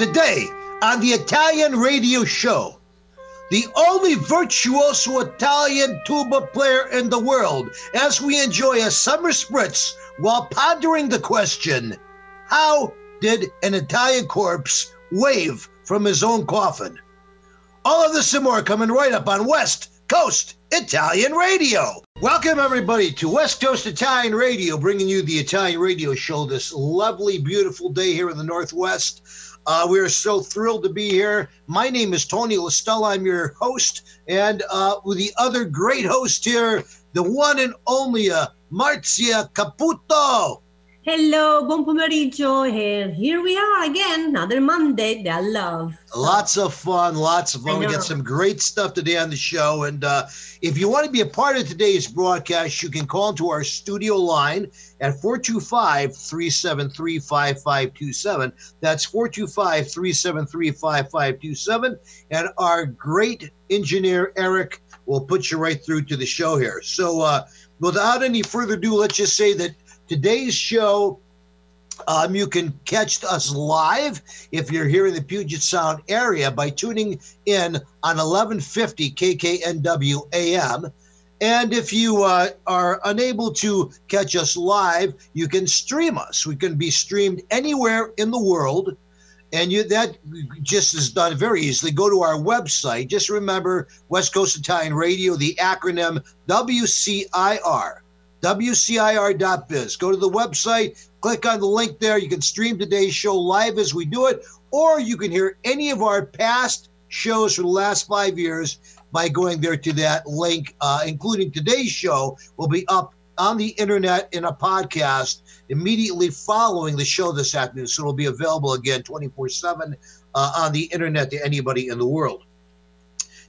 Today on the Italian radio show, the only virtuoso Italian tuba player in the world, as we enjoy a summer spritz while pondering the question how did an Italian corpse wave from his own coffin? All of this and more coming right up on West Coast Italian Radio. Welcome, everybody, to West Coast Italian Radio, bringing you the Italian radio show this lovely, beautiful day here in the Northwest. Uh, we are so thrilled to be here. My name is Tony La Stella. I'm your host, and uh, with the other great host here, the one and only uh, Marzia Caputo. Hello, buon pomeriggio, and here we are again, another Monday that I love. Lots of fun, lots of fun. We got some great stuff today on the show. And uh, if you want to be a part of today's broadcast, you can call into our studio line at 425 373 5527. That's 425 373 5527. And our great engineer, Eric, will put you right through to the show here. So, uh, without any further ado, let's just say that Today's show, um, you can catch us live if you're here in the Puget Sound area by tuning in on 1150 KKNW AM. And if you uh, are unable to catch us live, you can stream us. We can be streamed anywhere in the world. And you, that just is done very easily. Go to our website. Just remember West Coast Italian Radio, the acronym WCIR WCIR.biz. Go to the website, click on the link there. You can stream today's show live as we do it, or you can hear any of our past shows for the last five years by going there to that link, uh, including today's show, will be up on the internet in a podcast immediately following the show this afternoon. So it'll be available again 24 uh, 7 on the internet to anybody in the world.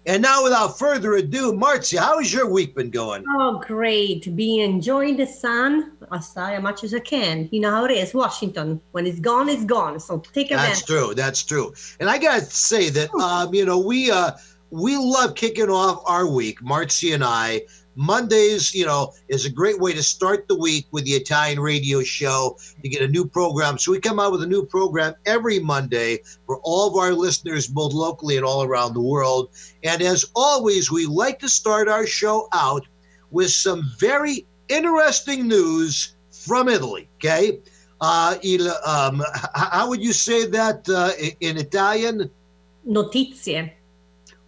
And now, without further ado, Marzia, how has your week been going? Oh, great. Be enjoying the sun as much as I can. You know how it is, Washington. When it's gone, it's gone. So take advantage. That's true. That's true. And I got to say that, um, you know, we, uh, we love kicking off our week, Marzia and I, Mondays, you know, is a great way to start the week with the Italian radio show to get a new program. So we come out with a new program every Monday for all of our listeners, both locally and all around the world. And as always, we like to start our show out with some very interesting news from Italy. Okay. Uh, um, how would you say that uh, in Italian? Notizie.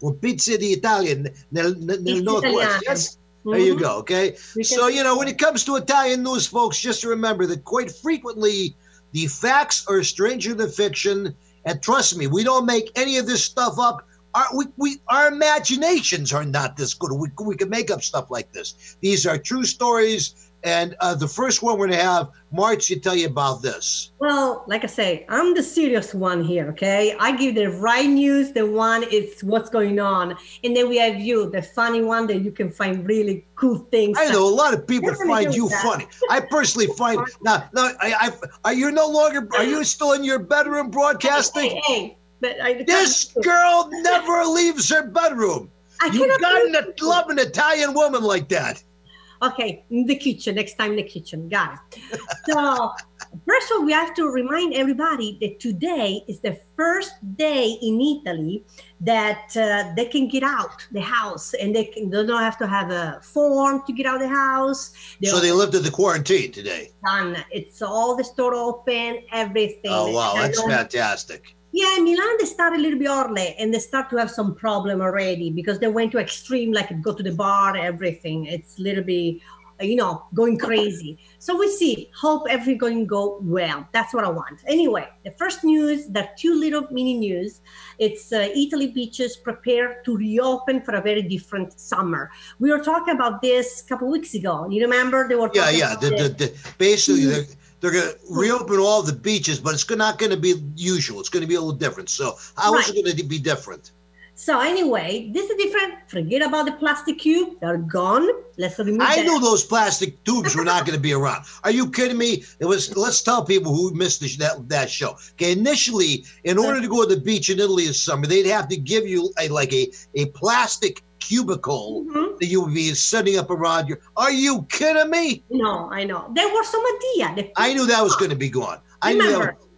Notizie di Italian nel, nel Northwest. Yes. There you go. Okay. So, you know, when it comes to Italian news, folks, just remember that quite frequently the facts are stranger than fiction. And trust me, we don't make any of this stuff up. Our, we, we, our imaginations are not this good. We, we can make up stuff like this. These are true stories and uh, the first one we're going to have, March, to tell you about this. Well, like I say, I'm the serious one here, okay? I give the right news, the one is what's going on. And then we have you, the funny one that you can find really cool things. I know a lot of people find you that. funny. I personally find, now, now I, I, are you no longer, are you still in your bedroom broadcasting? Hey, hey, hey. But I, this girl never leaves her bedroom. I You've got to love an Italian woman like that. Okay, in the kitchen, next time in the kitchen. Got it. So, first of all, we have to remind everybody that today is the first day in Italy that uh, they can get out the house and they, can, they don't have to have a form to get out the house. They so they lifted the quarantine today. Done. It's all the store open, everything. Oh, wow. That's fantastic. Yeah, Milan they start a little bit early and they start to have some problem already because they went to extreme, like go to the bar, everything. It's a little bit, you know, going crazy. So we see. Hope everything going go well. That's what I want. Anyway, the first news, the two little mini news. It's uh, Italy beaches prepare to reopen for a very different summer. We were talking about this a couple weeks ago. You remember they were? Yeah, yeah. The, the, the, basically, mm-hmm they're going to reopen all the beaches, but it's not going to be usual. It's going to be a little different. So how right. is it going to be different? So anyway, this is different. Forget about the plastic cube; they're gone. Let's remove. I that. knew those plastic tubes were not going to be around. Are you kidding me? It was. Let's tell people who missed that that show. Okay, initially, in order to go to the beach in Italy this summer, they'd have to give you a like a a plastic cubicle mm-hmm. that you would be setting up around your. Are you kidding me? No, I know. There was some idea. I knew that was going to be gone. I Remember, knew.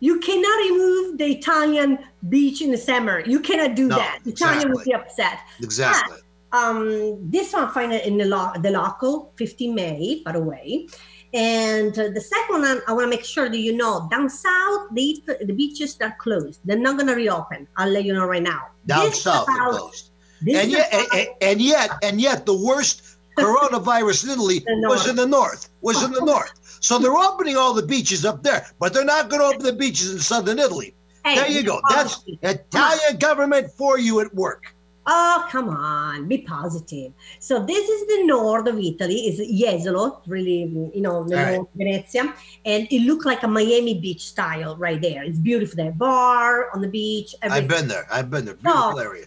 You cannot remove the Italian beach in the summer. You cannot do No, that. Italian exactly. would be upset. Exactly. Um, this one find it in the, lo- the local, 15 May, by the way. And uh, the second one, I want to make sure that you know, down south, the, the beaches are closed. They're not going to reopen. I'll let you know right now. Down This south, about- And yet, and, and yet, and yet, the worst coronavirus in Italy was in the north. Was in the north. So they're opening all the beaches up there, but they're not going to open the beaches in southern Italy. Hey, there you go. That's. Italian government for you at work. Oh, come on, be positive. So this is the north of Italy, is Jesolo, really, you know, the right. Venezia, and it looked like a Miami Beach style right there. It's beautiful there, bar on the beach. I've been there. I've been there. Oh, beautiful No. area.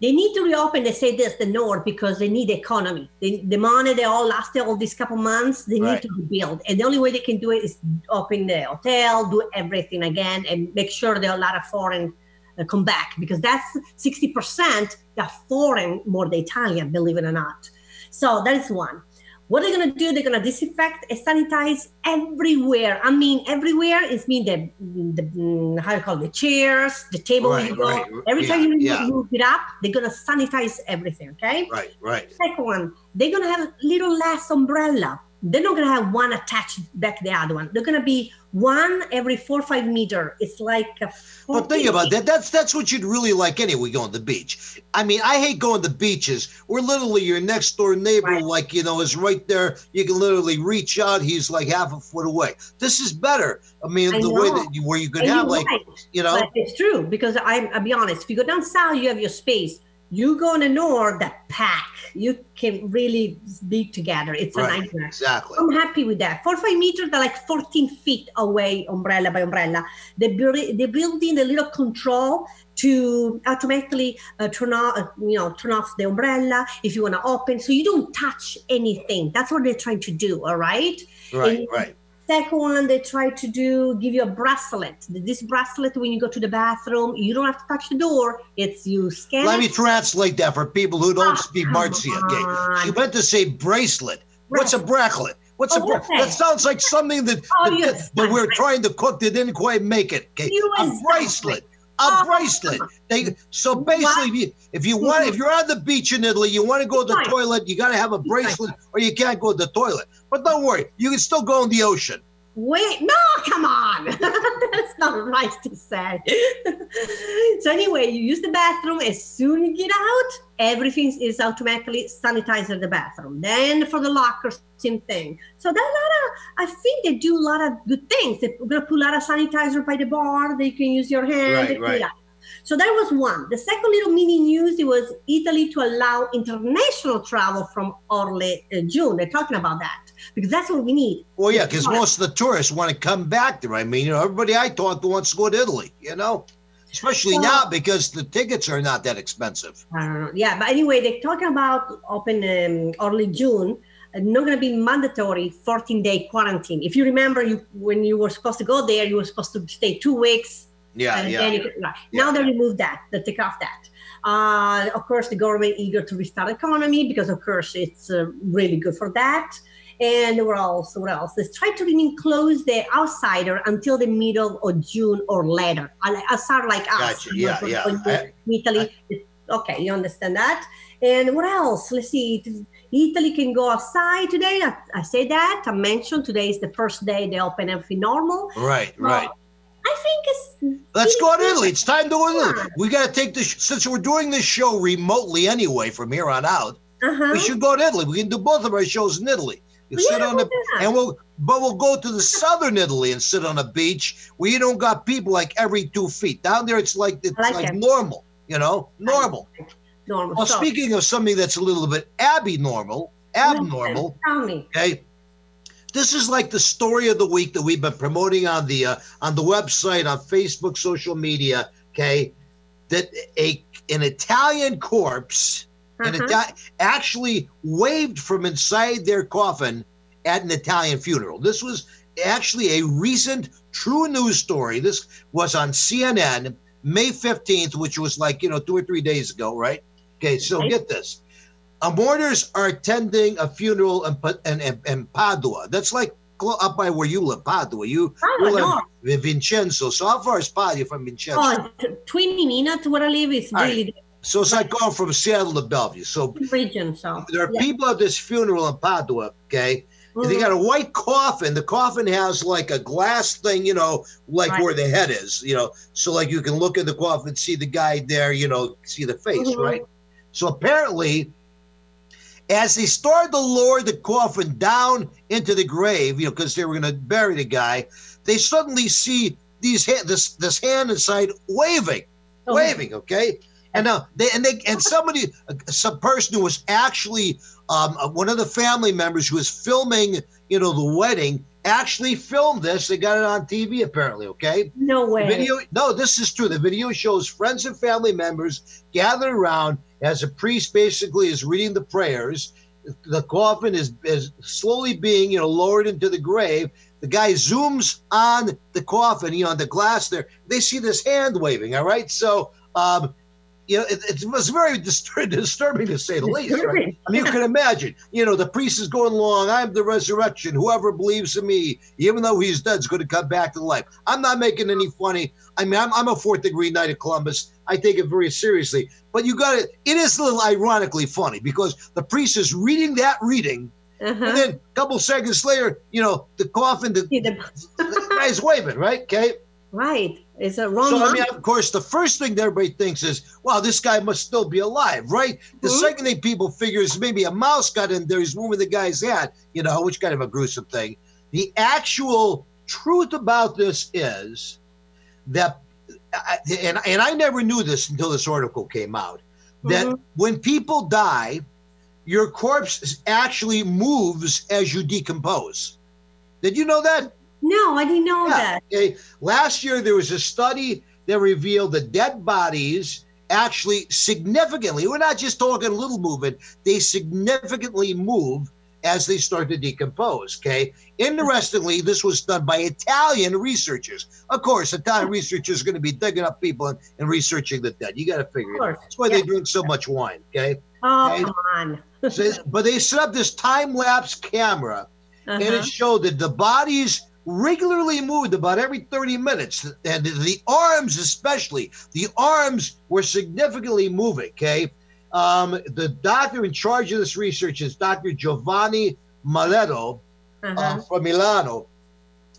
They need to reopen. They say this, the north, because they need the economy. They, the money they all lasted all these couple months. They Right. need to rebuild, and the only way they can do it is open the hotel, do everything again, and make sure there are a lot of foreign uh, come back because that's sixty percent are foreign more than Italian, believe it or not. So that is one. What they're gonna do? They're gonna disinfect and sanitize everywhere. I mean, everywhere is mean the, the mm, how you call it, the chairs, the table. Right, right. Every time you yeah. move it up, they're gonna sanitize everything. Okay. Right, right. Second one, they're gonna have a little less umbrella. They're not gonna have one attached back the other one. They're gonna be one every four or five meter. It's like a. But think about that. That's that's what you'd really like anyway, going to the beach. I mean, I hate going to beaches where literally your next door neighbor, Right. like, you know, is right there. You can literally reach out. He's like half a foot away. This is better. I mean, I the way that you, where you could And have like, right. you know, But it's true because I'm, I'll be honest. If you go down south, you have your space. You go in the north, that pack. You can really be together. It's a right, nightmare. exactly. I'm happy with that. Four five meters, they're like 14 feet away, umbrella by umbrella. They're, buil- they're building a little control to automatically uh, turn off, uh, you know, turn off the umbrella if you want to open, so you don't touch anything. That's what they're trying to do. All right. Right, and- right. Second one, they try to do give you a bracelet. This bracelet, when you go to the bathroom, you don't have to touch the door. It's you scan. Let it. me translate that for people who don't Oh, speak Marcia. Okay, she meant to say bracelet. What's a bracelet? What's a Oh, bra- okay. That sounds like something that, Oh, that, that we're trying to cook They didn't quite make it. Okay, You a exactly. A Oh, bracelet. They so basically, if you, if you want, if you're on the beach in Italy, you want to go to the toilet, you got to have a bracelet, or you can't go to the toilet. But don't worry, you can still go in the ocean. Wait, no, come on. That's not right to say. so anyway, you use the bathroom. As soon you get out, everything is automatically sanitized in the bathroom. Then for the lockers, same thing. So that a lot of, I think they do a lot of good things. They're gonna put a lot of sanitizer by the bar. They can use your hand. Right, right. So that was one. The second little mini news it was Italy to allow international travel from early uh, June. They're talking about that because that's what we need. Well, yeah, because most of the tourists want to come back there. I mean, you know, everybody I talk to wants to go to Italy. You know, especially Well- now because the tickets are not that expensive. I don't know. Yeah, but anyway, they're talking about open um, early June. uh, Not going to be mandatory 14 day quarantine. If you remember, you when you were supposed to go there, you were supposed to stay two weeks. Yeah, and yeah. then you could- right. Yeah, Now they yeah. removed that. They take off that. Uh, of course, the government eager to restart economy because, of course, it's uh, really good for that. And what else? What else? They try to remain close the outsider until the middle of June or later. I, I start like us. Gotcha. Yeah, yeah. I- Italy. okay, you understand that. And what else? Let's see. Italy can go outside today. I, I say that. I mentioned today is the first day they open everything normal. Right, Well, right. I think it's. Let's go to Italy. It's time to go to Italy. Yeah. We got to take this since we're doing this show remotely anyway from here on out. Uh-huh. We should go to Italy. We can do both of our shows in Italy. You We sit on the and we'll but we'll go to the southern Italy and sit on a beach where you don't got people like every two feet. Down there it's like it's like like normal, you know, normal. normal. Well, So, speaking of something that's a little bit abnormal, abnormal, Tell me. okay. This is like the story of the week that we've been promoting on the uh, on the website, on Facebook, social media. Okay, that a an Italian corpse, an Uh-huh. Ita- actually waved from inside their coffin at an Italian funeral. This was actually a recent true news story. This was on CNN May 15th, which was like, you know, two or three days ago, right? Okay, so get this. Uh, mourners are attending a funeral in, in, in, in Padua. That's like up by where you live, Padua. You, Padua, you live no. in Vincenzo. So how far is Padua from Vincenzo? Oh, t- 20 minutes where I live is All right. really so it's like going from Seattle to Bellevue. So region. So there are yeah. people at this funeral in Padua, okay? And They got a white coffin. The coffin has like a glass thing, you know, like Right. where the head is, you know, so like you can look in the coffin, see the guy there, you know, see the face, Mhm. right? So apparently, as they started to lower the coffin down into the grave, you know, because they were going to bury the guy, they suddenly see these this this hand inside waving Oh, waving okay? And now they and they and somebody some person who was actually um, uh, one of the family members who was filming you know the wedding actually filmed this. They got it on tv apparently okay? No the way. video no this is true. The video shows friends and family members gathered around as a priest basically is reading the prayers. The coffin is, is slowly being you know lowered into the grave. The guy zooms on the coffin you know on the glass there. They see this hand waving all right? So um you know it, it was very distur- disturbing to say the least right? I mean, you can imagine, you know, the priest is going along, I'm the resurrection. Whoever believes in me, even though he's dead, is going to come back to life. I'm not making any funny. I mean, I'm, I'm a fourth degree knight of Columbus. I take it very seriously. But you got it, it is a little ironically funny because the priest is reading that reading. Uh-huh. And then a couple seconds later, you know, the coffin, the, the- the guy's waving, right? Okay. right. It's a wrong So, I mean, of course, the first thing that everybody thinks is, wow, this guy must still be alive, right? The Mhm. second thing people figure is maybe a mouse got in there, he's moving the guy's hand, you know, which kind of a gruesome thing. The actual truth about this is that, and, and I never knew this until this article came out, that Mhm. when people die, your corpse actually moves as you decompose. Did you know that? No, I didn't know Yeah, that. okay. Last year, there was a study that revealed that dead bodies actually significantly, we're not just talking little movement, they significantly move as they start to decompose. Okay. Interestingly, this was done by Italian researchers. Of course, Italian researchers are going to be digging up people and, and researching the dead. You got to figure it out. That's why they drink so much wine. Okay. Oh, Okay. come on. So, but they set up this time lapse camera and Uh-huh. it showed that the bodies regularly moved about every 30 minutes and the arms especially the arms were significantly moving okay um, the doctor in charge of this research is dr giovanni maletto Uh-huh. uh, from milano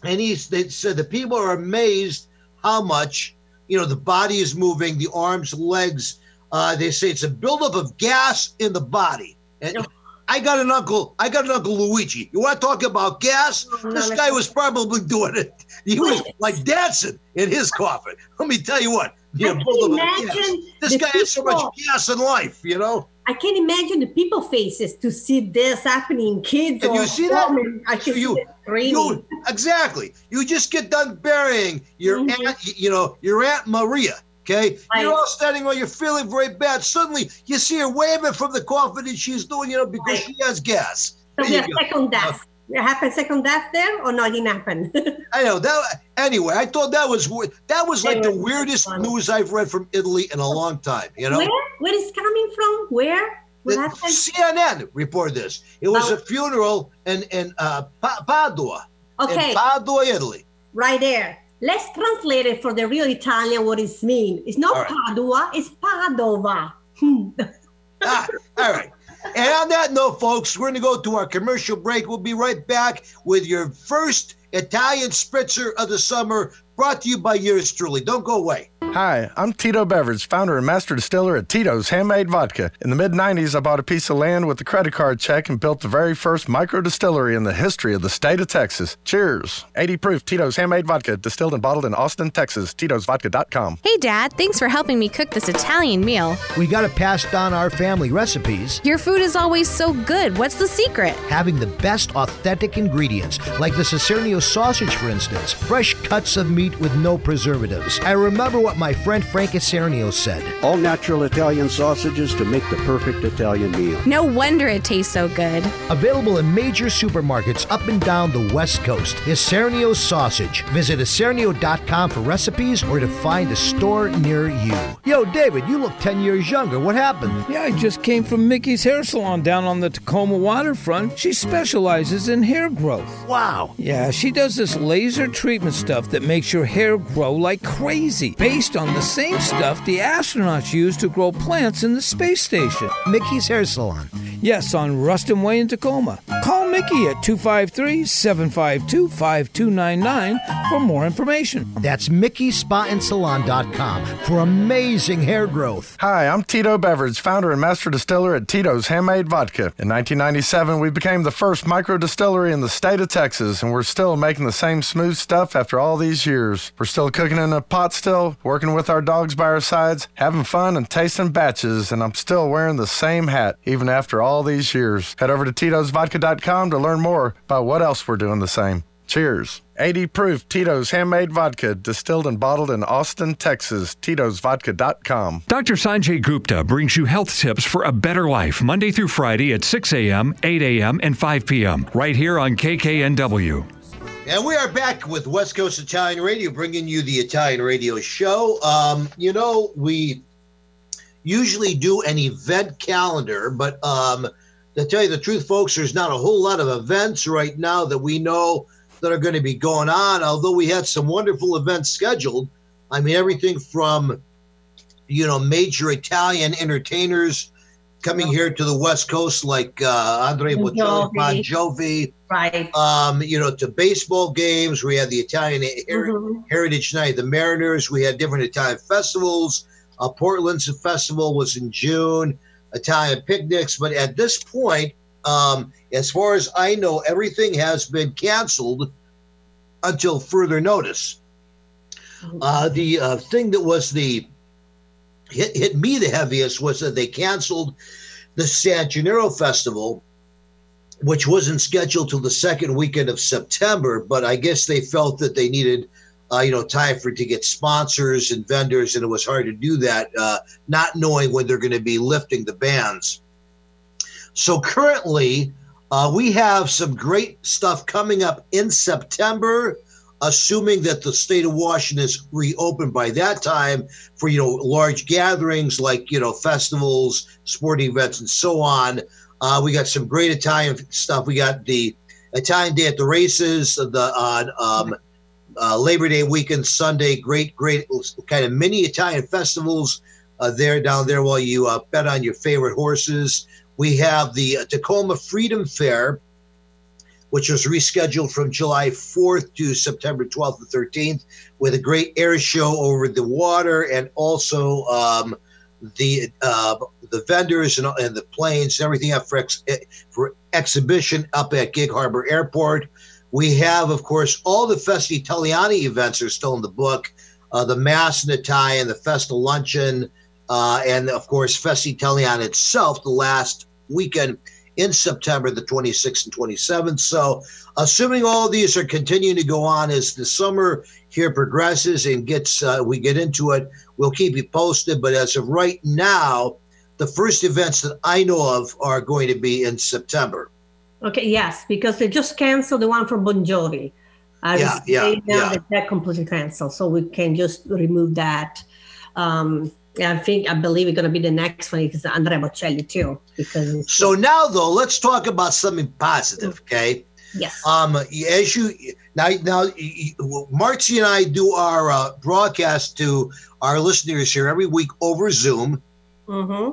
and he said the people are amazed how much you know the body is moving the arms legs uh, they say it's a buildup of gas in the body and No. I got an uncle. I got an uncle Luigi. You want to talk about gas? This guy was probably doing it. He was like dancing in his coffin. Let me tell you what. Buildup imagine This guy has so much gas in life, you know. I can't imagine the people faces to see this happening. Kids Can you see that? I can You- see. You exactly. You just get done burying your Mhm. aunt, you know, your aunt Maria. Okay, Right. you're all standing while you're feeling very bad. Suddenly, you see her waving from the coffin, and she's doing, you know, because Right. she has gas. so There we you have go. second death. It happened second death there or not? It didn't. I know that. Anyway, I thought that was that was like the weirdest news I've read from Italy in a long time. You know, Where? Where is coming from? Where? The? CNN reported this. It was Oh. a funeral in in uh, Pa- Padua, Okay, in Padua, Italy. right there. Let's translate it for the real Italian what it means. It's not right. Padua, it's Padova. Ah, all right. And on that note, folks, we're going to go to our commercial break. We'll be right back with your first Italian spritzer of the summer, brought to you by yours truly. Don't go away. Hi, I'm Tito Beveridge, founder and master distiller at Tito's Handmade Vodka. In the mid 90s, I bought a piece of land with a credit card check and built the very first micro distillery in the history of the state of Texas. Cheers. 80 proof Tito's Handmade Vodka, distilled and bottled in Austin, Texas. Tito'sVodka.com. Hey, Dad, thanks for helping me cook this Italian meal. We got to pass down our family recipes, Your food is always so good. What's the secret? having the best authentic ingredients, like the Isernio sausage, for instance, fresh cuts of meat with no preservatives. I remember what my friend Frank Isernio said. All natural Italian sausages to make the perfect Italian meal. No wonder it tastes so good. Available in major supermarkets up and down the West Coast is Isernio's sausage. Visit Isernio.com for recipes or to find a store near you. Yo, David, you look 10 years younger. What happened? Yeah, I just came from Mickey's Hair Salon down on the Tacoma waterfront. She specializes in hair growth. Wow. Yeah, she does this laser treatment stuff that makes your hair grow like crazy, based on the same stuff the astronauts use to grow plants in the space station. Mickey's Hair Salon. Yes, on Ruston Way in Tacoma. Call Mickey at 253 752 5299 for more information. That's MickeySpaandSalon.com for amazing hair growth. Hi, I'm Tito Beveridge, founder and master distiller at Tito's Handmade Vodka. In 1997, we became the first micro distillery in the state of Texas, and we're still making the same smooth stuff after all these years. We're still cooking in a pot still, working with our dogs by our sides, having fun and tasting batches, and I'm still wearing the same hat even after all these years. Head over to Tito'sVodka.com to learn more about what else we're doing the same. Cheers. 80 proof Tito's handmade vodka, distilled and bottled in Austin, Texas. Tito'sVodka.com. Dr. Sanjay Gupta brings you health tips for a better life Monday through Friday at 6 a.m., 8 a.m., and 5 p.m. right here on KKNW. And we are back with West Coast Italian Radio, bringing you the Italian Radio Show. Um, you know, we usually do an event calendar, but um, to tell you the truth, folks, there's not a whole lot of events right now that we know that are going to be going on. Although we had some wonderful events scheduled. I mean, everything from you know major Italian entertainers coming here to the West Coast, like uh, Andre Bocelli, Bon Jovi. Right. Um, you know, to baseball games. We had the Italian Her- Mhm. Heritage Night, the Mariners. We had different Italian festivals. Uh, Portland's festival was in June. Italian picnics, but at this point, um, as far as I know, everything has been canceled until further notice. Uh, the uh, thing that was the hit, hit me the heaviest was that they canceled the San Gennaro Festival, which wasn't scheduled till the second weekend of September. But I guess they felt that they needed, uh, you know, time for to get sponsors and vendors, and it was hard to do that, uh, not knowing when they're going to be lifting the bans. So currently, uh, we have some great stuff coming up in September, assuming that the state of Washington is reopened by that time for you know large gatherings like you know festivals, sporting events, and so on. Uh, we got some great Italian stuff. We got the Italian Day at the races, the on um, uh, Labor Day weekend, Sunday. Great, great kind of mini Italian festivals uh, there down there while you uh, bet on your favorite horses. We have the uh, Tacoma Freedom Fair, which was rescheduled from July 4th to September 12th and 13th, with a great air show over the water and also um, the uh, the vendors and, and the planes and everything up for, ex- for exhibition up at Gig Harbor Airport. We have, of course, all the Festa Italiana events are still in the book. Uh, the Mass in Italian, the Festa Luncheon, uh, and of course, Festa Italiana itself, the last weekend in September, the 26th and 27th. So, assuming all these are continuing to go on as the summer here progresses and gets uh, we get into it, we'll keep you posted. But as of right now, the first events that I know of are going to be in September. Okay, yes, because they just canceled the one from Bon Jovi. I Yeah, yeah, yeah. that that completely canceled, so we can just remove that. Um, yeah, I think I believe it's gonna be the next one because Andrea Bocelli too. Because So now, though, let's talk about something positive, okay? yes, Um, as you now, now, Marcy and I do our uh, broadcast to our listeners here every week over Zoom, hmm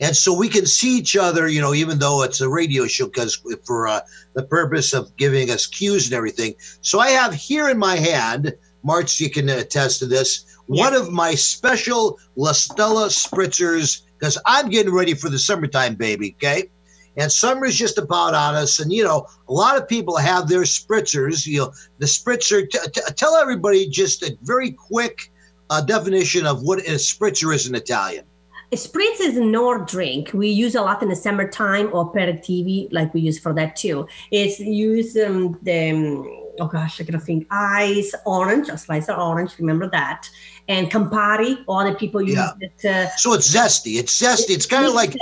and so we can see each other. You know, even though it's a radio show, because for uh, the purpose of giving us cues and everything. So I have here in my hand, Marcy, you can attest to this. One of my special La Stella spritzers, because I'm getting ready for the summertime, baby. Okay. And summer's just about on us, and you know a lot of people have their spritzers. You know the spritzer. T- t- tell everybody just a very quick uh, definition of what a spritzer is in Italian. Spritz is a Nord drink. We use a lot in the summertime or aperitivi, like we use for that too. It's use um, the um, oh gosh, I gotta think. Ice, orange, a slice of orange. Remember that. And Campari. All the people use Yeah. it. Uh, So it's zesty. It's zesty. It's kind of like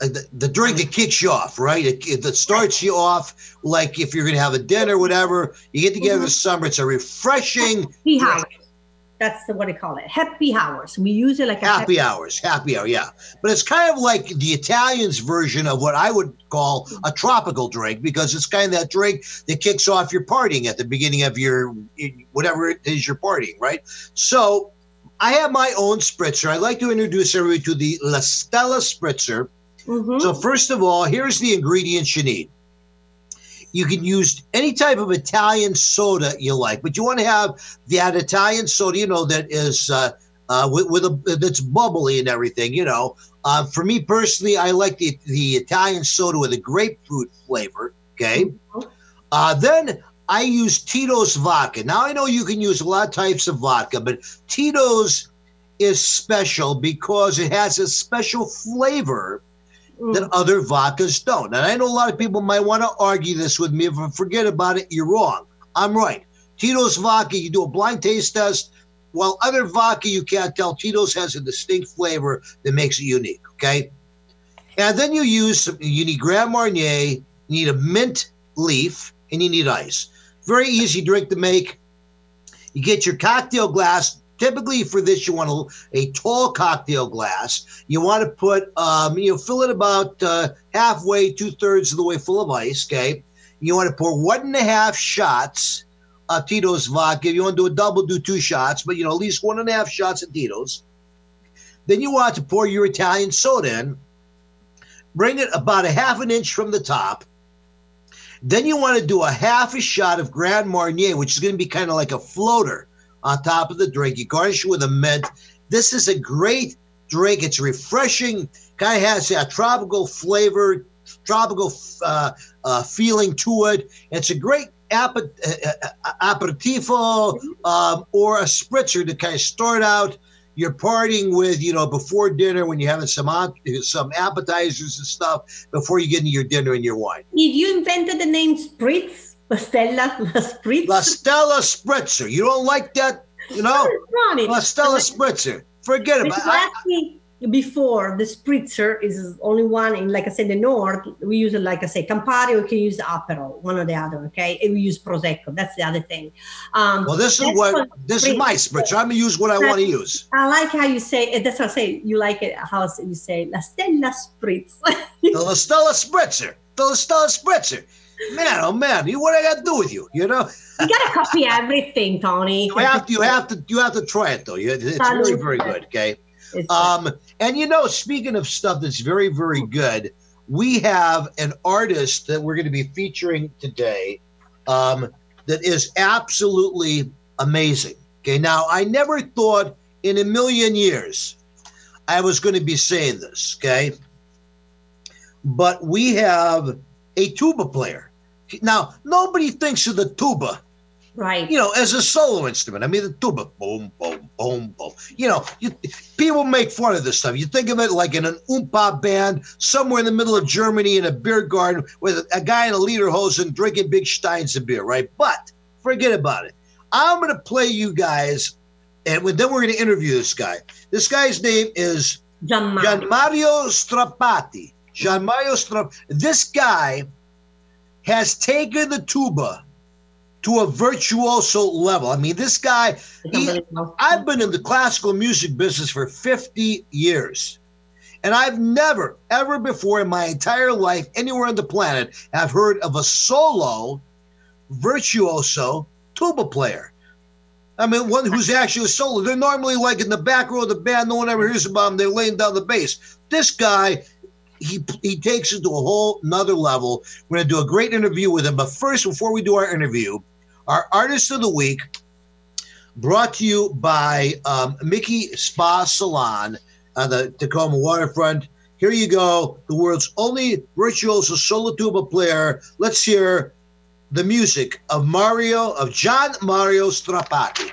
uh, the, the drink that kicks you off, right? It, starts you off like if you're going to have a dinner, whatever. You get together in the summer. It's a refreshing That's what they call it. Happy hours. We use it like a happy hours. Happy hour, yeah. But it's kind of like the Italians' version of what I would call a tropical drink because it's kind of that drink that kicks off your partying at the beginning of your whatever it is you're partying, right? So I have my own spritzer. I'd like to introduce everybody to the La Stella Spritzer. Mhm. So first of all, here's the ingredients you need. You can use any type of Italian soda you like, but you want to have that Italian soda, you know, that is uh, uh, with, with a that's bubbly and everything. You know, uh, for me personally, I like the the Italian soda with a grapefruit flavor. Okay, uh, then I use Tito's vodka. Now I know you can use a lot of types of vodka, but Tito's is special because it has a special flavor that mm. other vodkas don't. And I know a lot of people might want to argue this with me. If I forget about it, you're wrong. I'm right. Tito's vodka, you do a blind taste test. While other vodka, you can't tell. Tito's has a distinct flavor that makes it unique. Okay. And then you use some, you need Grand Marnier, you need a mint leaf, and you need ice. Very easy drink to make. You get your cocktail glass. Typically, for this, you want a, a tall cocktail glass. You want to put, um, you know, fill it about uh, halfway, two thirds of the way full of ice. Okay. You want to pour one and a half shots of Tito's vodka. If you want to do a double, do two shots, but you know, at least one and a half shots of Tito's. Then you want to pour your Italian soda in. Bring it about a half an inch from the top. Then you want to do a half a shot of Grand Marnier, which is going to be kind of like a floater on top of the drink. You garnish it with a mint. This is a great drink. It's refreshing. Kind of has a tropical flavor, tropical uh, uh, feeling to it. It's a great aper- uh, uh, aperitivo um, or a spritzer to kind of start out your partying with, you know, before dinner when you're having some some appetizers and stuff before you get into your dinner and your wine. If you invented the name Spritz, La Stella, La Spritz. La Stella Spritzer. You don't like that, you know? Ronnie, La Stella Spritzer. Forget about it. Before the spritzer is only one in like I said the north we use it like I say Campari we can use Aperol one or the other okay and we use Prosecco that's the other thing um Well, this is what this is my spritz. spritzer. I'm gonna use what I want to use. I like how you say it that's what I say you like it how you say La Stella Spritz The La Stella Spritzer. The La Stella Spritzer. Man, oh man, you what I got to do with you? You know, you gotta copy everything Tony you have to, you have to, you have to try it though. You- It's very, very good. Okay. Um, and you know, speaking of stuff that's very, very good, we have an artist that we're going to be featuring today um, that is absolutely amazing. Okay, now I never thought in a million years I was going to be saying this. Okay, but we have a tuba player. Now, nobody thinks of the tuba right you know, as a solo instrument. I mean, the tuba, boom, boom, boom, boom. You know, you, people make fun of this stuff. You think of it like in an oompa band somewhere in the middle of Germany in a beer garden with a, guy in a lederhosen drinking big steins of beer, right? But forget about it. I'm going to play you guys, and then we're going to interview this guy. This guy's name is Gian Mario. Strappati. Gian Mario Strappati. This guy has taken the tuba to a virtuoso level. I mean, this guy, he, I've been in the classical music business for 50 years. And I've never, ever before in my entire life, anywhere on the planet, have heard of a solo virtuoso tuba player. I mean, one who's actually a solo. They're normally like in the back row of the band. No one ever hears about them. They're laying down the bass. This guy, he he takes it to a whole nother level. We're to do a great interview with him. But first, before we do our interview, our artist of the week, brought to you by um, Mickey Spa Salon on the Tacoma waterfront. Here you go, the world's only virtuoso solo tuba player. Let's hear the music of Mario, of John Mario Strappati.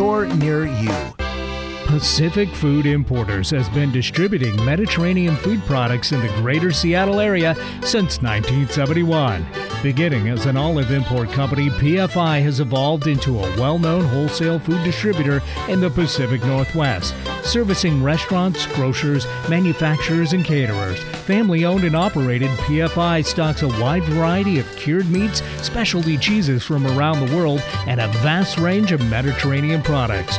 near you. Pacific Food Importers has been distributing Mediterranean food products in the greater Seattle area since 1971. Beginning as an olive import company, PFI has evolved into a well known wholesale food distributor in the Pacific Northwest, servicing restaurants, grocers, manufacturers, and caterers. Family owned and operated, PFI stocks a wide variety of cured meats, specialty cheeses from around the world, and a vast range of Mediterranean products.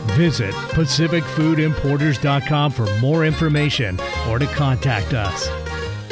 Visit PacificFoodImporters.com for more information or to contact us.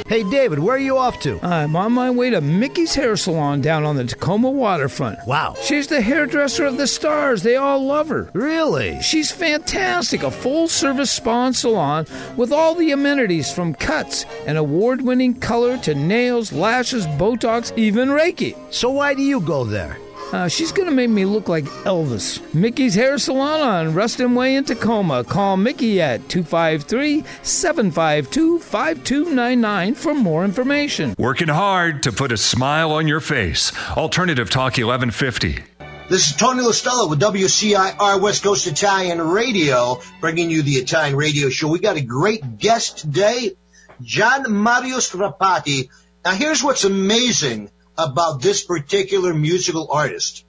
Hey, David, where are you off to? I'm on my way to Mickey's Hair Salon down on the Tacoma waterfront. Wow. She's the hairdresser of the stars. They all love her. Really? She's fantastic. A full service spa and salon with all the amenities from cuts and award winning color to nails, lashes, Botox, even Reiki. So, why do you go there? Uh, she's gonna make me look like Elvis. Mickey's Hair Salon on Ruston Way in Tacoma. Call Mickey at 253 752 5299 for more information. Working hard to put a smile on your face. Alternative Talk 1150. This is Tony LaStella with WCIR West Coast Italian Radio, bringing you the Italian Radio Show. We got a great guest today, John Mario Strappati. Now, here's what's amazing about this particular musical artist.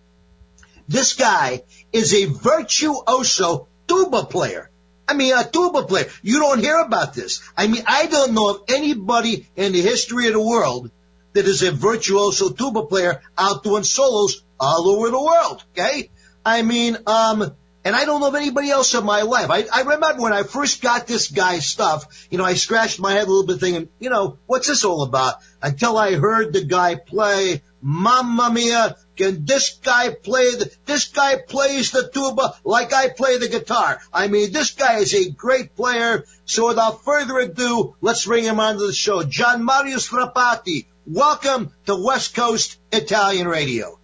This guy is a virtuoso tuba player. I mean, a tuba player. You don't hear about this. I mean, I don't know of anybody in the history of the world that is a virtuoso tuba player out doing solos all over the world. Okay. I mean, um, and I don't know of anybody else in my life. I, I remember when I first got this guy's stuff, you know, I scratched my head a little bit thinking, you know, what's this all about? Until I heard the guy play, Mamma Mia, can this guy play the, this guy plays the tuba like I play the guitar. I mean, this guy is a great player. So without further ado, let's bring him onto the show. John Mario Strappati, welcome to West Coast Italian Radio.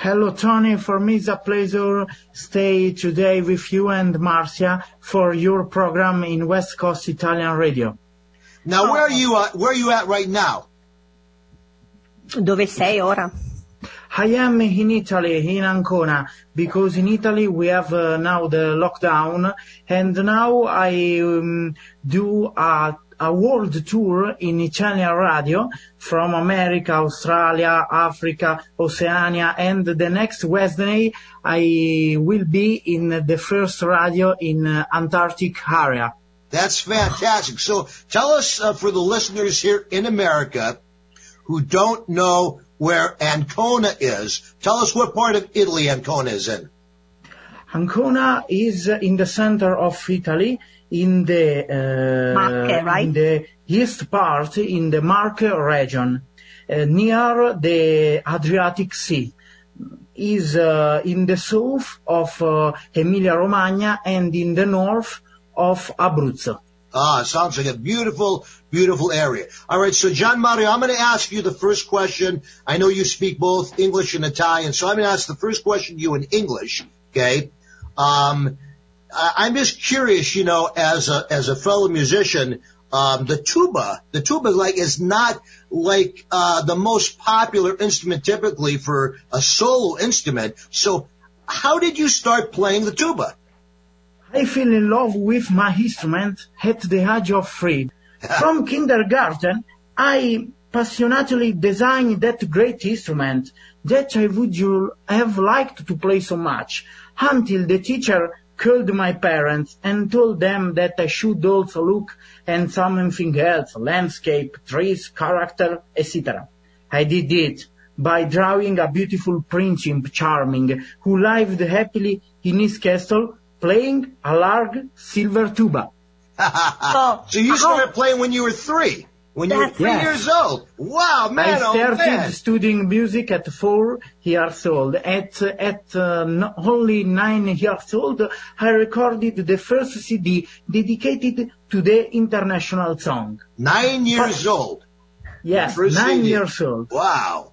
Hello, Tony. For me, it's a pleasure stay today with you and Marcia for your program in West Coast Italian Radio. Now, where are you? Uh, where are you at right now? Dove sei ora? I am in Italy, in Ancona, because in Italy we have uh, now the lockdown, and now I um, do a a world tour in Italian radio from America, Australia, Africa, Oceania, and the next Wednesday I will be in the first radio in uh, Antarctic area. That's fantastic. So tell us uh, for the listeners here in America who don't know where Ancona is, tell us what part of Italy Ancona is in. Ancona is in the center of Italy in the uh, Marche, right? in the east part in the Marche region uh, near the Adriatic Sea is uh, in the south of uh, Emilia Romagna and in the north of Abruzzo. Ah, sounds like a beautiful, beautiful area. All right, so John Mario, I'm going to ask you the first question. I know you speak both English and Italian, so I'm going to ask the first question to you in English. Okay. Um, I- I'm just curious, you know, as a as a fellow musician, um, the tuba, the tuba like is not like uh, the most popular instrument typically for a solo instrument. So, how did you start playing the tuba? I fell in love with my instrument at the age of three. From kindergarten, I passionately designed that great instrument that I would have liked to play so much until the teacher called my parents and told them that I should also look at something else, landscape, trees, character, etc. I did it by drawing a beautiful Prince Charming who lived happily in his castle playing a large silver tuba. So, So you uh-huh. started playing when you were three, when you were That's three right. years old. Wow, man, I oh started man. studying music at four years old. At at uh, no- only nine years old, I recorded the first CD dedicated to the international song. Nine years old. Yes, First nine CD. years old. Wow.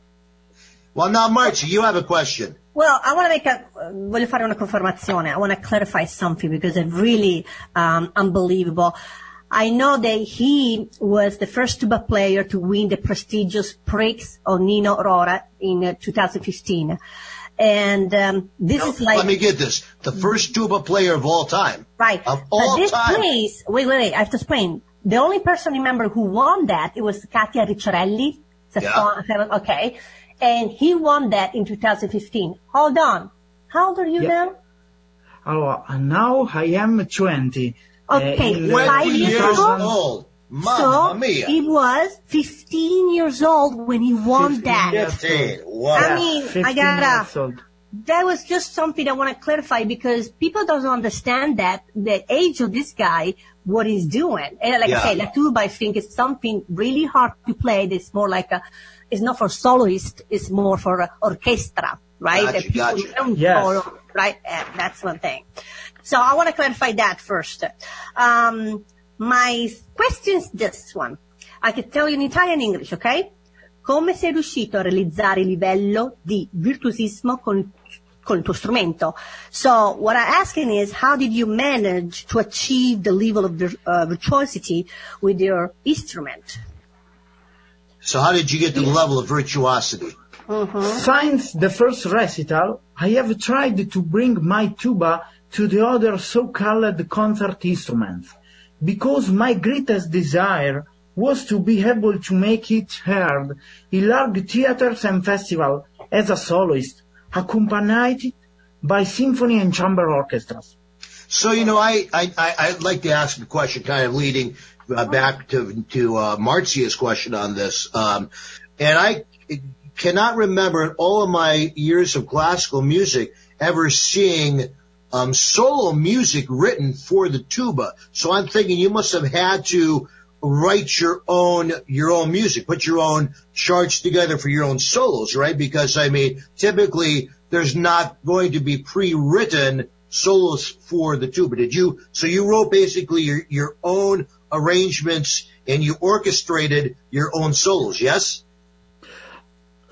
Well, now, Marcy, you have a question. Well, I want to make a, uh, voglio fare una confermazione. I want to clarify something because it's really um, unbelievable. I know that he was the first tuba player to win the prestigious Prix of Nino Rota in uh, 2015. And um, this is like Let me get this. The first tuba player of all time. Right. Of all but this time. place, wait, wait, wait, I have to explain. The only person I remember who won that, it was Katia Ricciarelli. Yeah. song- okay. And he won that in 2015. Hold on. How old are you Yeah. now? Oh, and now I am 20. Okay, in, Well, uh, five Twenty years years ago? old. So mia. he was 15 years old when he won that. Fifteen. Wow. I mean, I gotta- that was just something I want to clarify because people don't understand that the age of this guy, what he's doing. And like Yeah. I said, the tuba, I think is something really hard to play. It's more like a, it's not for soloist, it's more for uh, orchestra, right? Gotcha, That people gotcha. don't Yes. follow, right? Uh, that's one thing. So I want to clarify that first. Um, my question is this one. I can tell you in Italian English, okay? Come sei riuscito a realizzare il livello di virtuosismo con, con il tuo strumento? So what I'm asking is, how did you manage to achieve the level of vir- uh, virtuosity with your instrument? So how did you get to the level of virtuosity? Since the first recital, I have tried to bring my tuba to the other so-called concert instruments, because my greatest desire was to be able to make it heard in large theaters and festivals as a soloist, accompanied by symphony and chamber orchestras. So you know, I I I'd like to ask a question, kind of leading uh, back to to uh, Marcia's question on this, um, and I cannot remember in all of my years of classical music ever seeing um, solo music written for the tuba. So I'm thinking you must have had to write your own your own music, put your own charts together for your own solos, right? Because I mean, typically there's not going to be pre-written solos for the tuba. Did you? So you wrote basically your your own arrangements and you orchestrated your own solos, yes?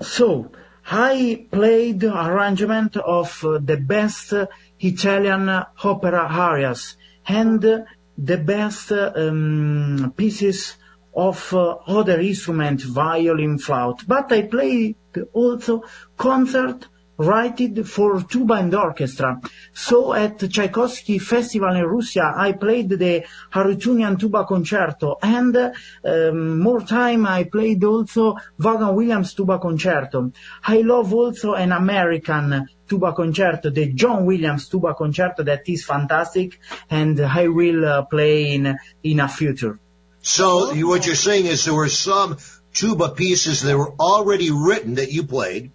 So, I played arrangement of uh, the best uh, Italian opera arias and the best um, pieces of uh, other instrument, violin, flute. But I played also concert written for tuba and orchestra. So at Tchaikovsky Festival in Russia, I played the Harutunian Tuba Concerto, and um, more time I played also Vaughan Williams Tuba Concerto. I love also an American tuba concerto, the John Williams Tuba Concerto, that is fantastic, and I will uh, play in in a future. So what you're saying is there were some tuba pieces that were already written that you played,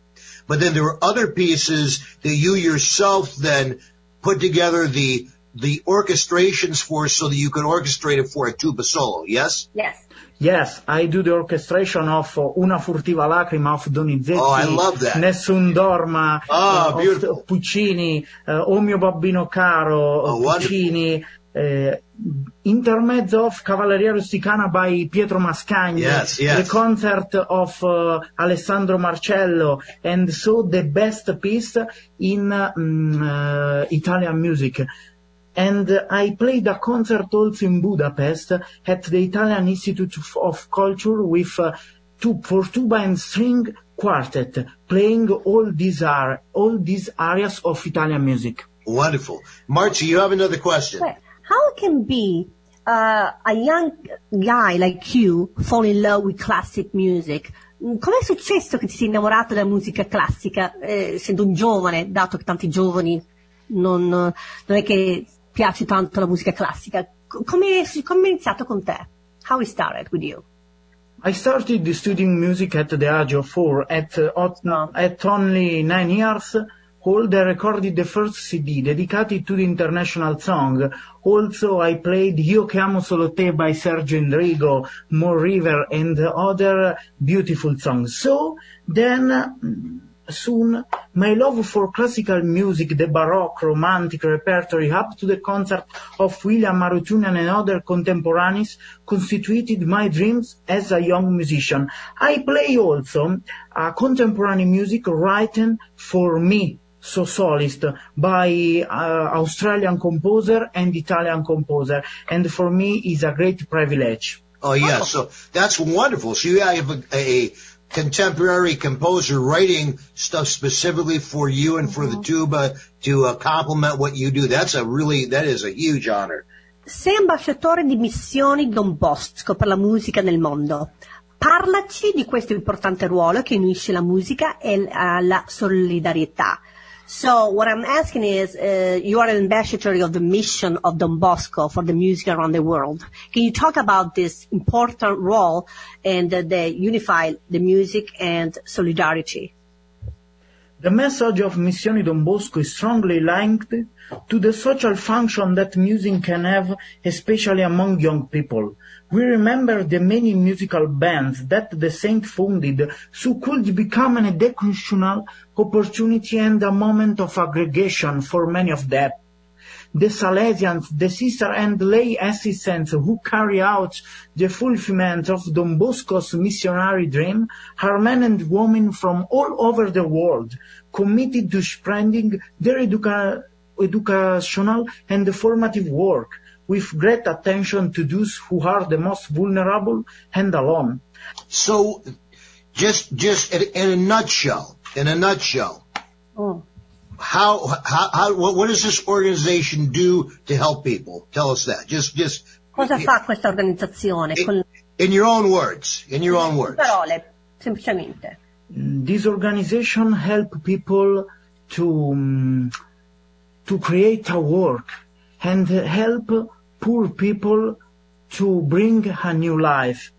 but then there were other pieces that you yourself then put together the the orchestrations for so that you could orchestrate it for a tuba solo. Yes. Yes. Yes, I do the orchestration of uh, Una furtiva lacrima of Donizetti. Oh, I love that. Nessun dorma Ah, uh, beautiful. Puccini, uh, O mio babbino caro Oh, of wonderful. Puccini, uh, Intermezzo of Cavalleria Rusticana by Pietro Mascagni, Yes, yes. the concert of uh, Alessandro Marcello, and so the best piece in uh, mm, uh, Italian music. And I played a concert also in Budapest at the Italian Institute of Culture with uh, two, for tuba and string quartet, playing all these are all these areas of Italian music. Wonderful, Marci. You have another question. How can be uh, a young guy like you fall in love with classic music? Com'è successo che ti sei innamorato della musica classica, eh, essendo un giovane, dato che tanti giovani non, non è che piace tanto la musica classica? Come, come è iniziato con te? How it started with you? I started studying music at the age of four. At, uh, at only nine years old, I recorded the first CD dedicated to the international song. Also, I played Io che amo solo te by Sergio Endrigo, Moon River, and other beautiful songs. So, then, soon, my love for classical music, the Baroque, Romantic repertory, up to the concert of William Marutunian and other contemporaries, constituted my dreams as a young musician. I play also uh, contemporary music written for me, so solist, by uh, Australian composer and Italian composer, and for me is a great privilege. Oh yeah, so that's wonderful. So you have a, a contemporary composer writing stuff specifically for you and for the tuba to uh, complement what you do. That's a really, that is a huge honor. Sei ambasciatore di missioni Don Bosco per la musica nel mondo. Parlaci di questo importante ruolo che unisce la musica e la solidarietà. So what I'm asking is, uh, you are an ambassador of the mission of Don Bosco for the music around the world. Can you talk about this important role and uh, the unify the music and solidarity? The message of Missioni Don Bosco is strongly linked to the social function that music can have, especially among young people. We remember the many musical bands that the saint founded so could become an educational opportunity and a moment of aggregation for many of them. The Salesians, the sister and lay assistants who carry out the fulfillment of Don Bosco's missionary dream are men and women from all over the world committed to spreading their educa- educational and formative work with great attention to those who are the most vulnerable and alone. So, just just in a nutshell, in a nutshell, oh. How, how how what, what does this organization do to help people? Tell us that. Just just. Cosa fa questa organizzazione? In, in your own words, in your own words. Parole, semplicemente. This organization help people to um, to create a work and help poor people to bring a new life.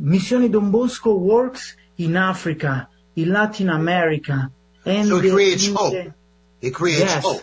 Missione Don Bosco works in Africa, in Latin America, and so it creates in hope. The, it creates yes, hope.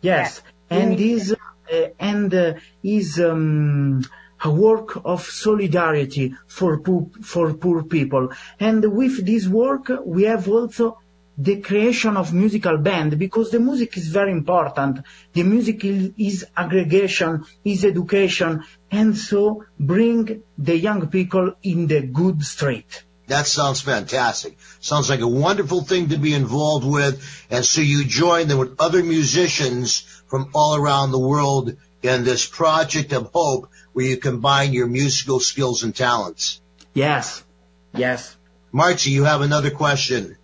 Yes, and is uh, and uh, is um, a work of solidarity for poor, for poor people. And with this work, we have also the creation of musical band because the music is very important. The music is aggregation, is education, and so bring the young people in the good street. That sounds fantastic. Sounds like a wonderful thing to be involved with. And so you join them with other musicians from all around the world in this project of hope where you combine your musical skills and talents. Yes. Yes. Marci, you have another question.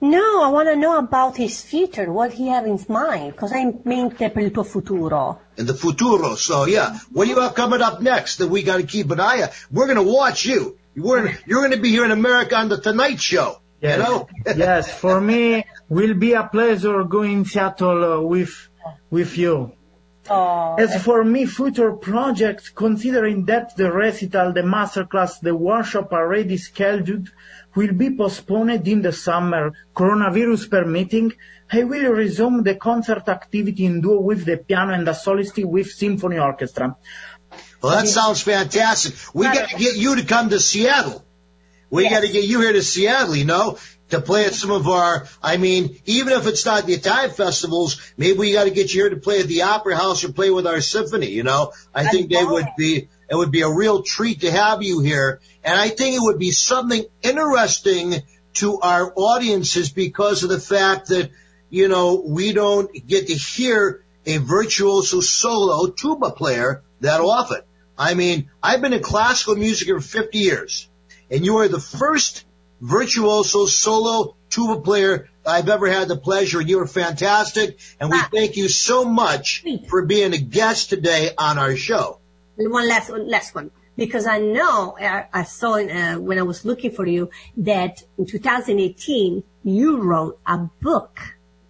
No, I want to know about his future, what he has in mind. Cosa ha in mente per il tuo futuro? In the futuro. So yeah, what do you have coming up next that we got to keep an eye on? We're going to watch you. We're, you're going to be here in America on the Tonight Show. Yes. You know? yes. For me, will be a pleasure going to Seattle uh, with with you. Oh, As for me, future projects, considering that the recital, the masterclass, the workshop already scheduled will be postponed in the summer, coronavirus permitting, I will resume the concert activity in duo with the piano and the solist with symphony orchestra. Well, that sounds fantastic. We got to get you to come to Seattle. We Yes. got to get you here to Seattle, you know, to play at some of our, I mean, even if it's not the Italian festivals, maybe we got to get you here to play at the Opera House or play with our symphony, you know. I think they would be, it would be a real treat to have you here. And I think it would be something interesting to our audiences because of the fact that, you know, we don't get to hear a virtuoso solo tuba player that often. I mean, I've been in classical music for 50 years, and you are the first virtuoso solo tuba player I've ever had the pleasure. And you are fantastic, and we thank you so much for being a guest today on our show. One last, one last one, because I know I, I saw uh, when I was looking for you that in 2018 you wrote a book.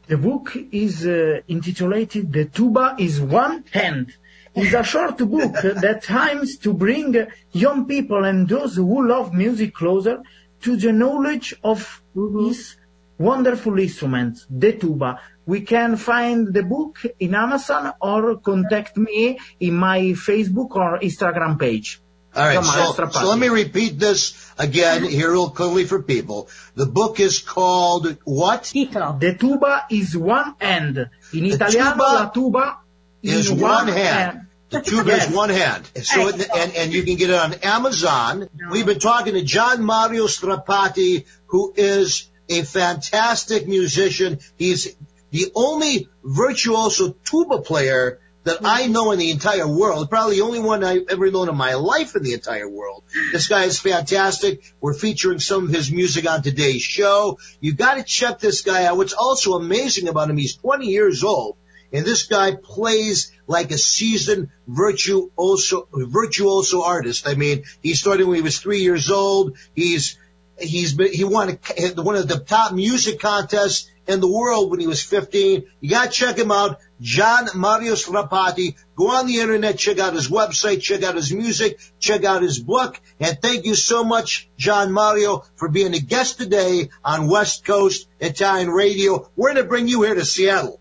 The book is uh, intitulated "The Tuba Is One Hand." It's a short book that aims to bring young people and those who love music closer to the knowledge of mm-hmm. this wonderful instrument, the tuba. We can find the book in Amazon or contact me in my Facebook or Instagram page. All right, so, so let me repeat this again here real clearly for people. The book is called what? The tuba is one hand. In The Italiano, tuba la tuba is in one hand. The tuba Yes. is one hand. So, it- and, and you can get it on Amazon. We've been talking to John Mario Strappati, who is a fantastic musician. He's the only virtuoso tuba player that I hmm. know in the entire world. Probably the only one I've ever known in my life in the entire world. This guy is fantastic. We're featuring some of his music on today's show. You got to check this guy out. What's also amazing about him, he's 20 years old. And this guy plays like a seasoned virtuoso, virtuoso artist. I mean, he started when he was three years old. He's, he's been, he won a, one of the top music contests in the world when he was 15. You gotta check him out. John Mario Strappati. Go on the internet, check out his website, check out his music, check out his book. And thank you so much, John Mario, for being a guest today on West Coast Italian Radio. We're gonna bring you here to Seattle.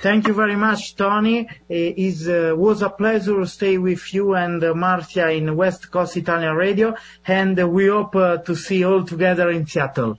Thank you very much, Tony. It uh, was a pleasure to stay with you and uh, Marcia in West Coast Italian Radio, and we hope uh, to see you all together in Seattle.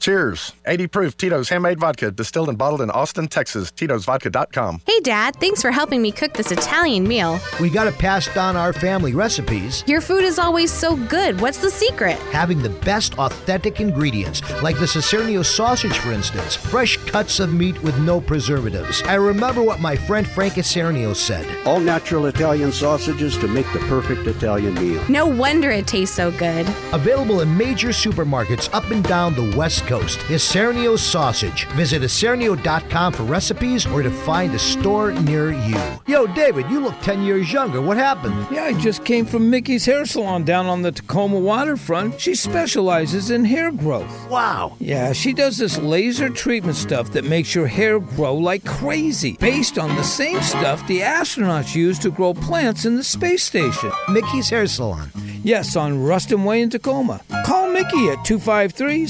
Cheers. 80 proof Tito's Handmade Vodka, distilled and bottled in Austin, Texas. Tito'sVodka.com. Hey, Dad, thanks for helping me cook this Italian meal. We got to pass down our family recipes. Your food is always so good. What's the secret? Having the best authentic ingredients, like the Isernio sausage, for instance. Fresh cuts of meat with no preservatives. I remember what my friend Frank Isernio said. All natural Italian sausages to make the perfect Italian meal. No wonder it tastes so good. Available in major supermarkets up and down the West Coast. Isernio sausage. Visit Isernio.com for recipes or to find a store near you. Yo, David, you look 10 years younger. What happened? Yeah, I just came from Mickey's Hair Salon down on the Tacoma waterfront. She specializes in hair growth. Wow. Yeah, she does this laser treatment stuff that makes your hair grow like crazy, based on the same stuff the astronauts use to grow plants in the space station. Mickey's Hair Salon. Yes, on Ruston Way in Tacoma. Call Mickey at 253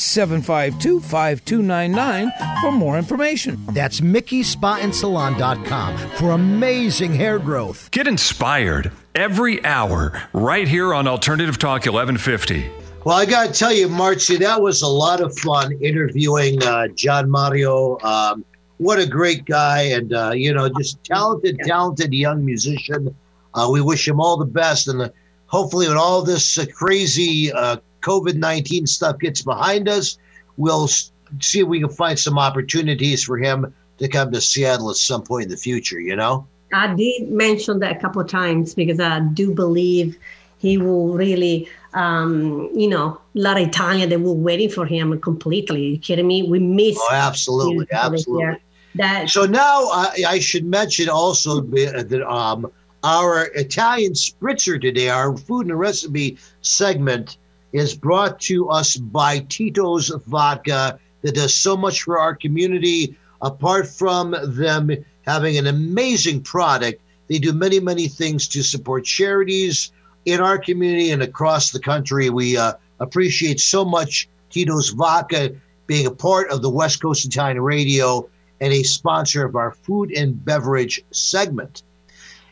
752 5299 for more information. That's MickeySpaandSalon.com for amazing hair growth. Get inspired every hour right here on Alternative Talk 1150. Well, I got to tell you, Marcy, that was a lot of fun interviewing uh, John Mario. Um, what a great guy, and uh, you know, just talented, talented young musician. Uh, we wish him all the best, and uh, hopefully, when all this uh, crazy uh, COVID nineteen stuff gets behind us, we'll see if we can find some opportunities for him to come to Seattle at some point in the future. You know. I did mention that a couple of times because I do believe he will really, um, you know, a lot of Italian that were waiting for him completely. you kidding me? We miss. Oh, absolutely, absolutely. That So now I, I should mention also that um, our Italian spritzer today, our food and recipe segment, is brought to us by Tito's Vodka that does so much for our community. Apart from them having an amazing product, they do many, many things to support charities in our community and across the country. We uh, appreciate so much Tito's Vodka being a part of the West Coast Italian Radio and a sponsor of our food and beverage segment.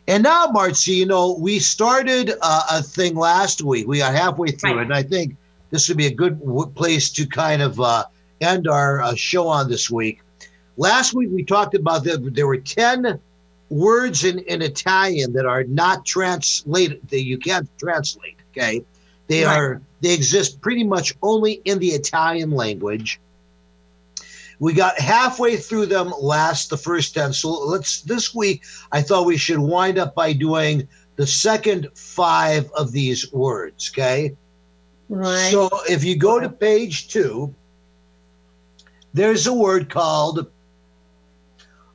And now, Marcy, you know, we started uh, a thing last week. We got halfway through Right. it, and I think this would be a good w- place to kind of uh, end our uh, show on this week. Last week, we talked about that there were 10 words in, in Italian that are not translated, that you can't translate, okay? They Right. are, they exist pretty much only in the Italian language. We got halfway through them last, the first 10. So let's, this week, I thought we should wind up by doing the second five of these words, okay? Right. So if you go to page two, there's a word called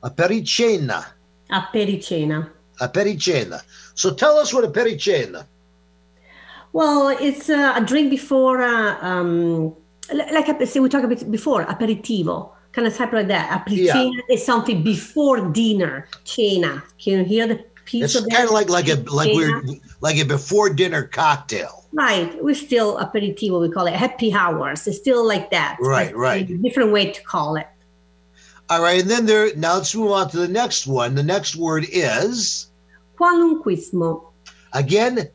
apericena. Apericena. Apericena. So tell us what apericena. Well, it's uh, a drink before, uh, um, like uh, I say, we talked about before, aperitivo, kind of type like that. Apericena is something before dinner. Cena. Can you hear the piece It's of kind of like like a like we're like a before dinner cocktail. Right. We're still aperitivo, we call it happy hours. It's still like that. Right, It's right. different way to call it. All right, and then there now let's move on to the next one. The next word is Qualunquismo. again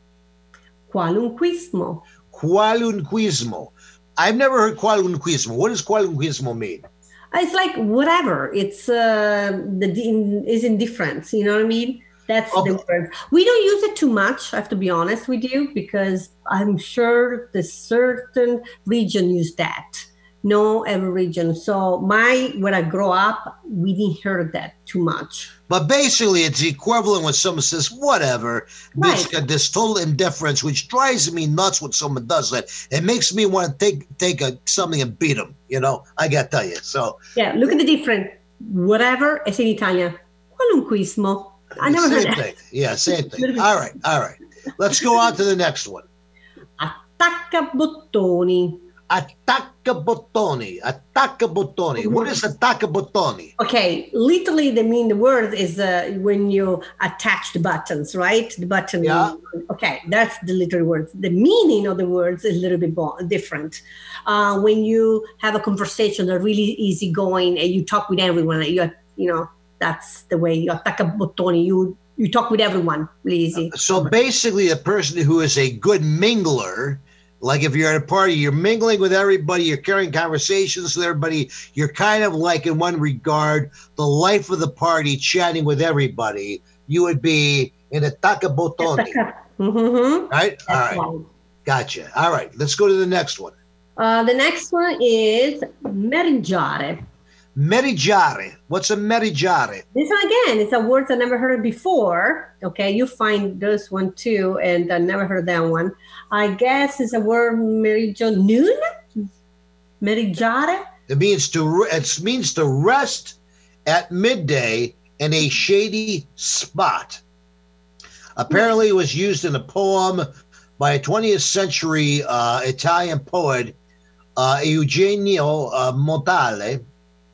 Qualunquismo. qualunquismo. I've never heard qualunquismo. What does qualunquismo mean? It's like whatever. It's uh, the in, is indifference. You know what I mean? That's Okay. the word. We don't use it too much. I have to be honest with you because I'm sure the certain region use that. No, every region. So my when I grow up, we didn't hear that too much. But basically, it's equivalent when someone says whatever. This Right. uh, this total indifference, which drives me nuts when someone does that. It makes me want to take take a, something and beat them. You know, I got to tell you. So Yeah, look at the difference. Whatever is in Italian. Qualunquismo. I never heard same that. thing. Yeah, same thing. All right, all right. Let's go on to the next one. Attacca bottoni. Attacca bottoni. Attacca bottoni. What is attacca bottoni? Okay, literally the mean the word is uh, when you attach the buttons, right? The button. Yeah. Okay, that's the literal word. The meaning of the words is a little bit bo- different. Uh, when you have a conversation that's really easygoing and you talk with everyone, you you know that's the way you attacca bottoni. You you talk with everyone really easy. So basically, a person who is a good mingler, like if you're at a party, you're mingling with everybody, you're carrying conversations with everybody, you're kind of like, in one regard, the life of the party, chatting with everybody. You would be in a bottoni, Mm-hmm. right? All right, gotcha. All right, let's go to the next one. Uh, the next one is meringiare. Merigiare. What's a merigiare? This one again, it's a word I never heard before. Okay, you find this one too, and I never heard that one. I guess it's a word meriggio noon. Merigiare. It means to it means to rest at midday in a shady spot. Apparently, it was used in a poem by a 20th century uh, Italian poet uh, Eugenio uh, Montale,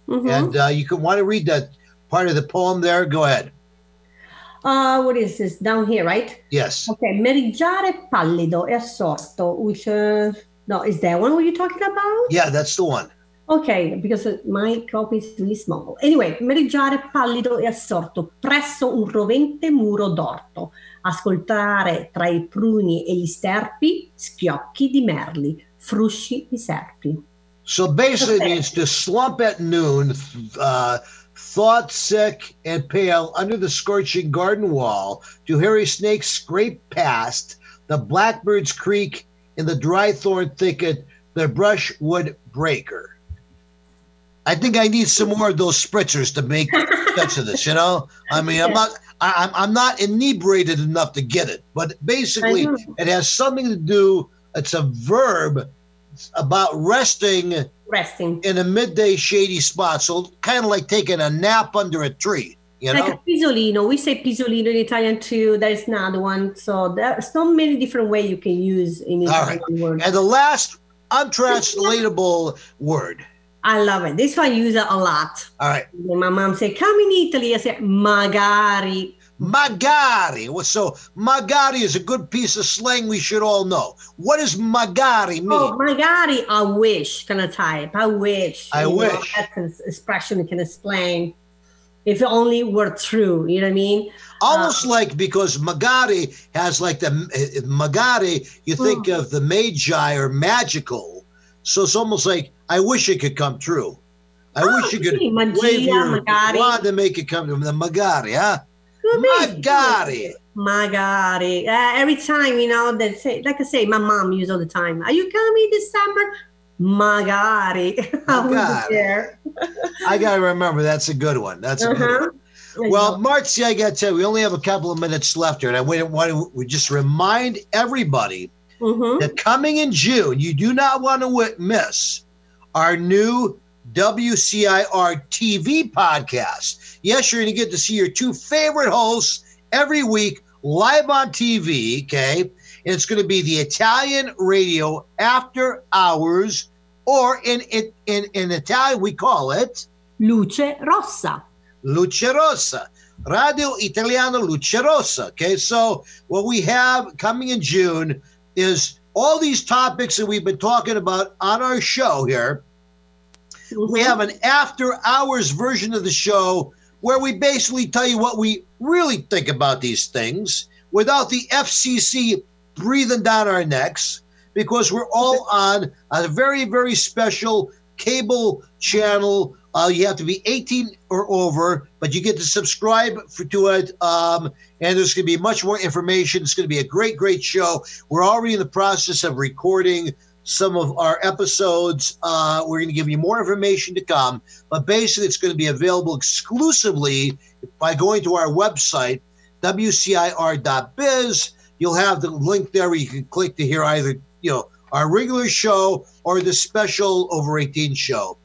Mhm. and uh, you can want to read that part of the poem there. Go ahead. Uh, what is this down here, right? Yes. Okay, merigiare pallido e assorto. Which uh, no, is that one what you're talking about? Yeah, that's the one. Ok, because my copy is really small. Anyway, merigiare pallido e assorto presso un rovente muro d'orto. Ascoltare tra i pruni e gli sterpi schiocchi di merli, frusci di serpi. So basically, Okay. it means to slump at noon, uh, thought sick and pale under the scorching garden wall, to hear a snake scrape past, the blackbird's creek in the dry thorn thicket, the brushwood breaker. I think I need some more of those spritzers to make sense of this. You know, I mean, I'm not, I, I'm, I'm not inebriated enough to get it, but basically, it has something to do. It's a verb about resting Resting. in a midday shady spot. So kind of like taking a nap under a tree, you know? Like a pisolino. We say pisolino in Italian too. There is another one. So there's so many different ways you can use in right. Italian words. And the last untranslatable word. I love it. This one I use it a lot. All right. When my mom say, come in Italy, I say, magari. Magari. So magari is a good piece of slang we should all know. What does magari mean? Oh, magari, I wish kind of type. I wish. I You know, wish. that's an expression can explain. if it only were true. You know what I mean? Almost uh, like because Magari has like the Magari, you think mm. of the Magi or magical. So it's almost like I wish it could come true. I oh, wish you could Magia, wave your magari. wand to make it come to the Magari, huh? Magari. Magari. Uh, every time, you know, they say, like I say, my mom uses all the time. Are you coming this summer? Magari. Magari. I gotta remember that's a good one. That's a uh-huh. good one. Well, Marcy, I got to tell you, we only have a couple of minutes left here, and I want to we just remind everybody mm-hmm. that coming in June, you do not want to miss our new WCIR TV podcast. Yes, you're going to get to see your two favorite hosts every week live on TV. Okay. And it's going to be the Italian radio after hours, or in, in, in, in Italian, we call it Luce Rossa. Luce Rossa. Radio Italiano Luce Rossa. Okay. So, what we have coming in June is all these topics that we've been talking about on our show here we have an after hours version of the show where we basically tell you what we really think about these things without the FCC breathing down our necks because we're all on a very, very special cable channel. Uh, you have to be 18 or over, but you get to subscribe for, to it. Um, and there's going to be much more information. It's going to be a great, great show. We're already in the process of recording some of our episodes. Uh, we're going to give you more information to come, but basically, it's going to be available exclusively by going to our website, wcir.biz. You'll have the link there where you can click to hear either you know our regular show or the special over 18 show.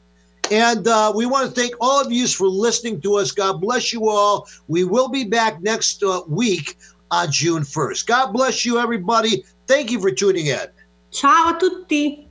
And uh, we want to thank all of you for listening to us. God bless you all. We will be back next uh, week on June 1st. God bless you, everybody. Thank you for tuning in. Ciao a tutti!